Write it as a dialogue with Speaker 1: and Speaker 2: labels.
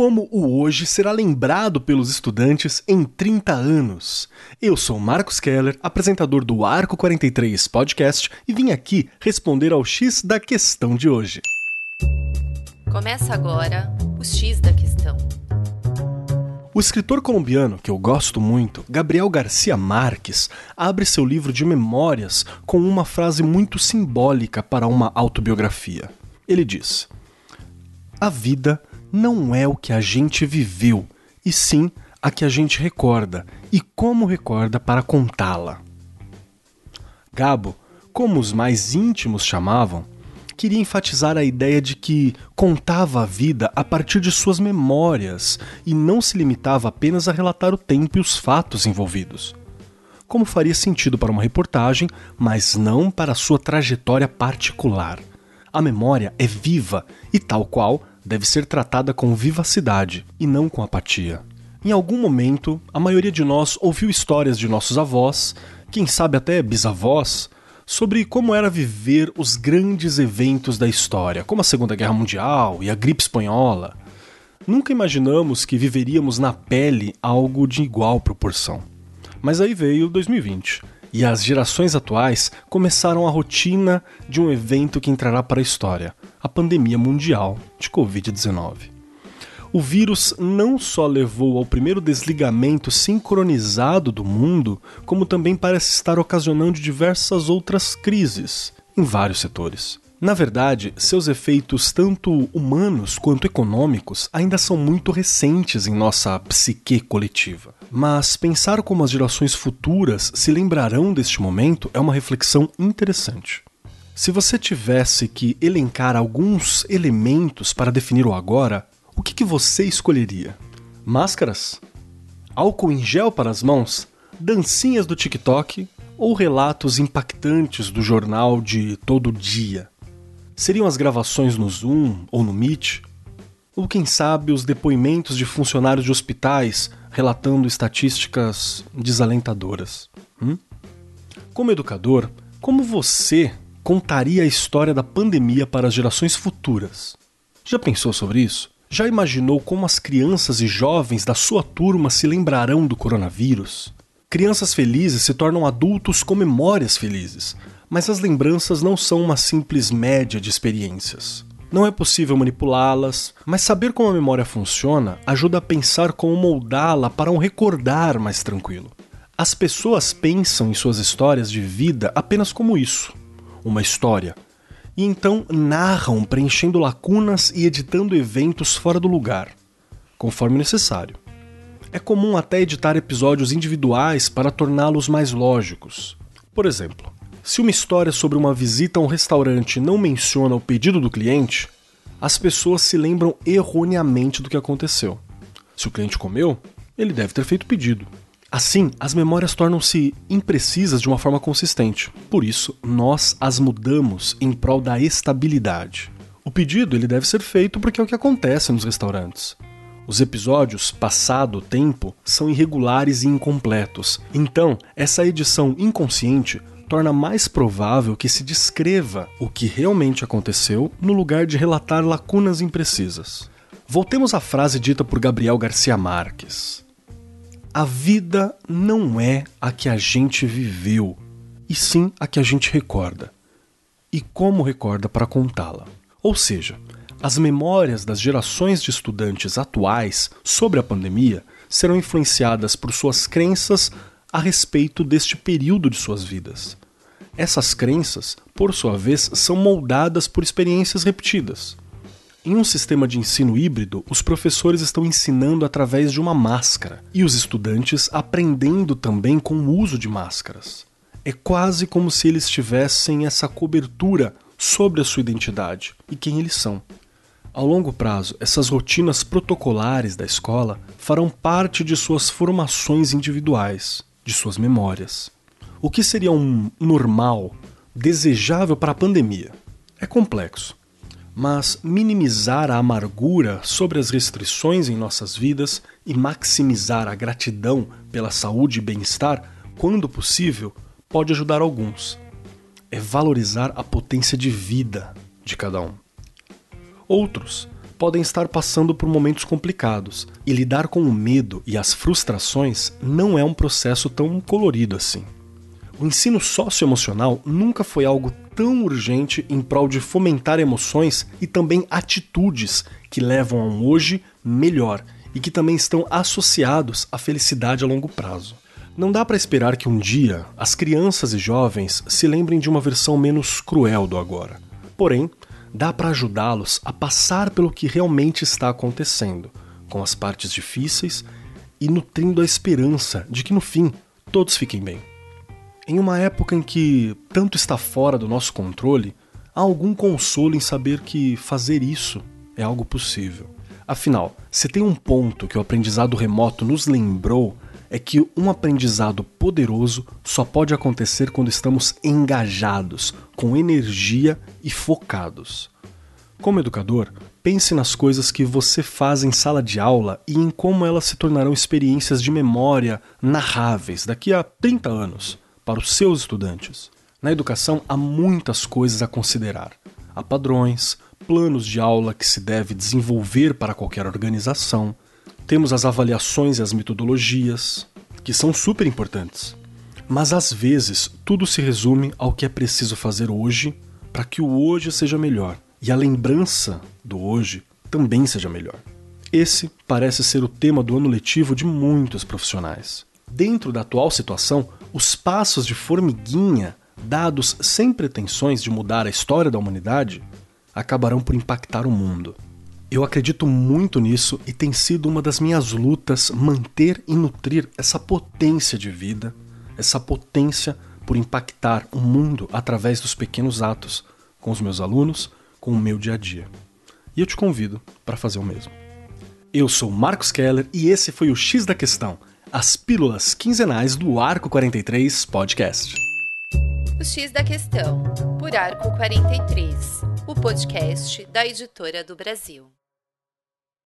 Speaker 1: como o hoje será lembrado pelos estudantes em 30 anos. Eu sou Marcos Keller, apresentador do Arco 43 Podcast, e vim aqui responder ao X da questão de hoje.
Speaker 2: Começa agora o X da questão.
Speaker 1: O escritor colombiano, que eu gosto muito, Gabriel Garcia Marques, abre seu livro de memórias com uma frase muito simbólica para uma autobiografia. Ele diz: A vida não é o que a gente viveu, e sim a que a gente recorda e como recorda para contá-la. Gabo, como os mais íntimos chamavam, queria enfatizar a ideia de que contava a vida a partir de suas memórias e não se limitava apenas a relatar o tempo e os fatos envolvidos. Como faria sentido para uma reportagem, mas não para sua trajetória particular. A memória é viva e, tal qual, deve ser tratada com vivacidade e não com apatia. Em algum momento, a maioria de nós ouviu histórias de nossos avós, quem sabe até bisavós, sobre como era viver os grandes eventos da história, como a Segunda Guerra Mundial e a gripe espanhola. Nunca imaginamos que viveríamos na pele algo de igual proporção. Mas aí veio 2020 e as gerações atuais começaram a rotina de um evento que entrará para a história: a pandemia mundial de Covid-19. O vírus não só levou ao primeiro desligamento sincronizado do mundo, como também parece estar ocasionando diversas outras crises em vários setores. Na verdade, seus efeitos, tanto humanos quanto econômicos, ainda são muito recentes em nossa psique coletiva. Mas pensar como as gerações futuras se lembrarão deste momento é uma reflexão interessante. Se você tivesse que elencar alguns elementos para definir o agora, o que, que você escolheria? Máscaras? Álcool em gel para as mãos? Dancinhas do TikTok? Ou relatos impactantes do jornal de todo dia? Seriam as gravações no Zoom ou no Meet? Ou quem sabe os depoimentos de funcionários de hospitais relatando estatísticas desalentadoras? Hum? Como educador, como você contaria a história da pandemia para as gerações futuras? Já pensou sobre isso? Já imaginou como as crianças e jovens da sua turma se lembrarão do coronavírus? Crianças felizes se tornam adultos com memórias felizes, mas as lembranças não são uma simples média de experiências. Não é possível manipulá-las, mas saber como a memória funciona ajuda a pensar como moldá-la para um recordar mais tranquilo. As pessoas pensam em suas histórias de vida apenas como isso, uma história, e então narram preenchendo lacunas e editando eventos fora do lugar, conforme necessário. É comum até editar episódios individuais para torná-los mais lógicos. Por exemplo, se uma história sobre uma visita a um restaurante não menciona o pedido do cliente, as pessoas se lembram erroneamente do que aconteceu. Se o cliente comeu, ele deve ter feito pedido. Assim, as memórias tornam-se imprecisas de uma forma consistente. Por isso, nós as mudamos em prol da estabilidade. O pedido ele deve ser feito porque é o que acontece nos restaurantes. Os episódios passado tempo são irregulares e incompletos. Então, essa edição inconsciente torna mais provável que se descreva o que realmente aconteceu no lugar de relatar lacunas imprecisas. Voltemos à frase dita por Gabriel Garcia Marques. A vida não é a que a gente viveu, e sim a que a gente recorda. E como recorda para contá-la. Ou seja, as memórias das gerações de estudantes atuais sobre a pandemia serão influenciadas por suas crenças a respeito deste período de suas vidas. Essas crenças, por sua vez, são moldadas por experiências repetidas. Em um sistema de ensino híbrido, os professores estão ensinando através de uma máscara e os estudantes aprendendo também com o uso de máscaras. É quase como se eles tivessem essa cobertura sobre a sua identidade e quem eles são. Ao longo prazo, essas rotinas protocolares da escola farão parte de suas formações individuais, de suas memórias. O que seria um normal, desejável para a pandemia? É complexo, mas minimizar a amargura sobre as restrições em nossas vidas e maximizar a gratidão pela saúde e bem-estar, quando possível, pode ajudar alguns. É valorizar a potência de vida de cada um. Outros podem estar passando por momentos complicados, e lidar com o medo e as frustrações não é um processo tão colorido assim. O ensino socioemocional nunca foi algo tão urgente em prol de fomentar emoções e também atitudes que levam a um hoje melhor e que também estão associados à felicidade a longo prazo. Não dá para esperar que um dia as crianças e jovens se lembrem de uma versão menos cruel do agora. Porém, dá para ajudá-los a passar pelo que realmente está acontecendo, com as partes difíceis e nutrindo a esperança de que no fim todos fiquem bem. Em uma época em que tanto está fora do nosso controle, há algum consolo em saber que fazer isso é algo possível. Afinal, se tem um ponto que o aprendizado remoto nos lembrou, é que um aprendizado poderoso só pode acontecer quando estamos engajados, com energia e focados. Como educador, pense nas coisas que você faz em sala de aula e em como elas se tornarão experiências de memória narráveis daqui a 30 anos para os seus estudantes. Na educação há muitas coisas a considerar. Há padrões, planos de aula que se deve desenvolver para qualquer organização. Temos as avaliações e as metodologias, que são super importantes. Mas às vezes tudo se resume ao que é preciso fazer hoje para que o hoje seja melhor e a lembrança do hoje também seja melhor. Esse parece ser o tema do ano letivo de muitos profissionais. Dentro da atual situação, os passos de formiguinha, dados sem pretensões de mudar a história da humanidade, acabarão por impactar o mundo. Eu acredito muito nisso e tem sido uma das minhas lutas manter e nutrir essa potência de vida, essa potência por impactar o mundo através dos pequenos atos, com os meus alunos, com o meu dia a dia. E eu te convido para fazer o mesmo. Eu sou Marcos Keller e esse foi o X da Questão as pílulas quinzenais do Arco 43 Podcast.
Speaker 2: O X da Questão, por Arco 43, o podcast da editora do Brasil.